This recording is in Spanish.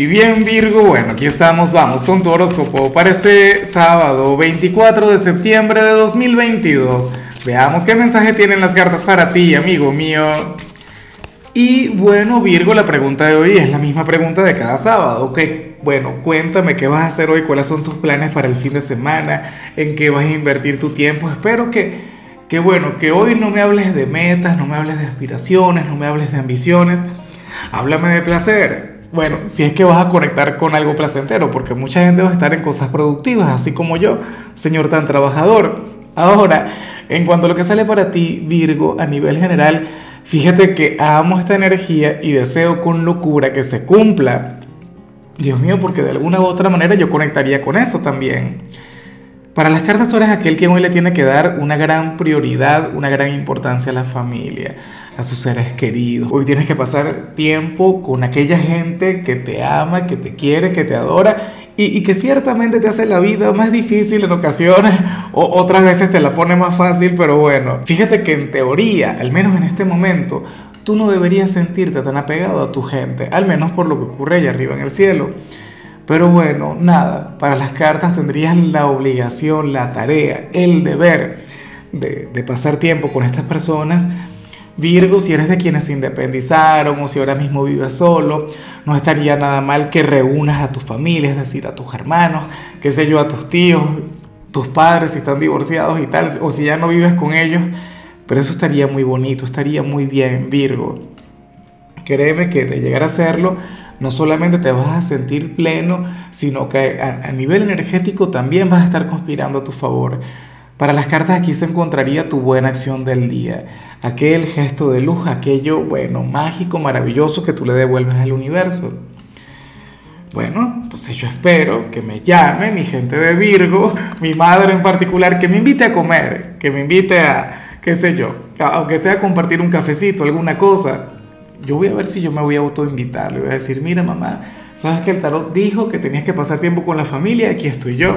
Y bien Virgo, bueno, aquí estamos, vamos con tu horóscopo para este sábado 24 de septiembre de 2022. Veamos qué mensaje tienen las cartas para ti, amigo mío. Y bueno, Virgo, la pregunta de hoy es la misma pregunta de cada sábado. Ok, bueno, cuéntame qué vas a hacer hoy, cuáles son tus planes para el fin de semana, en qué vas a invertir tu tiempo. Espero que, que bueno, que hoy no me hables de metas, no me hables de aspiraciones, no me hables de ambiciones. Háblame de placer, bueno, si es que vas a conectar con algo placentero, porque mucha gente va a estar en cosas productivas, así como yo, señor tan trabajador. Ahora, en cuanto a lo que sale para ti, Virgo, a nivel general, fíjate que amo esta energía y deseo con locura que se cumpla. Dios mío, porque de alguna u otra manera yo conectaría con eso también. Para las cartas tú eres aquel que hoy le tiene que dar una gran prioridad, una gran importancia a la familia a sus seres queridos. Hoy tienes que pasar tiempo con aquella gente que te ama, que te quiere, que te adora y, que ciertamente te hace la vida más difícil en ocasiones o otras veces te la pone más fácil, pero bueno, fíjate que en teoría, al menos en este momento, tú no deberías sentirte tan apegado a tu gente, al menos por lo que ocurre allá arriba en el cielo. Pero bueno, nada, para las cartas tendrías la obligación, la tarea, el deber de, de pasar tiempo con estas personas Virgo, si eres de quienes se independizaron o si ahora mismo vives solo, no estaría nada mal que reúnas a tu familia, es decir, a tus hermanos, qué sé yo, a tus tíos, tus padres si están divorciados y tal, o si ya no vives con ellos, pero eso estaría muy bonito, estaría muy bien, Virgo. Créeme que de llegar a hacerlo, no solamente te vas a sentir pleno, sino que a, a nivel energético también vas a estar conspirando a tu favor. Para las cartas aquí se encontraría tu buena acción del día, aquel gesto de luz, aquello, bueno, mágico, maravilloso que tú le devuelves al universo. Bueno, entonces yo espero que me llame mi gente de Virgo, mi madre en particular, que me invite a comer, que me invite a, qué sé yo, aunque sea a compartir un cafecito, alguna cosa. Yo voy a ver si yo me voy a autoinvitar. Le voy a decir, mira mamá, sabes que el tarot dijo que tenías que pasar tiempo con la familia, aquí estoy yo.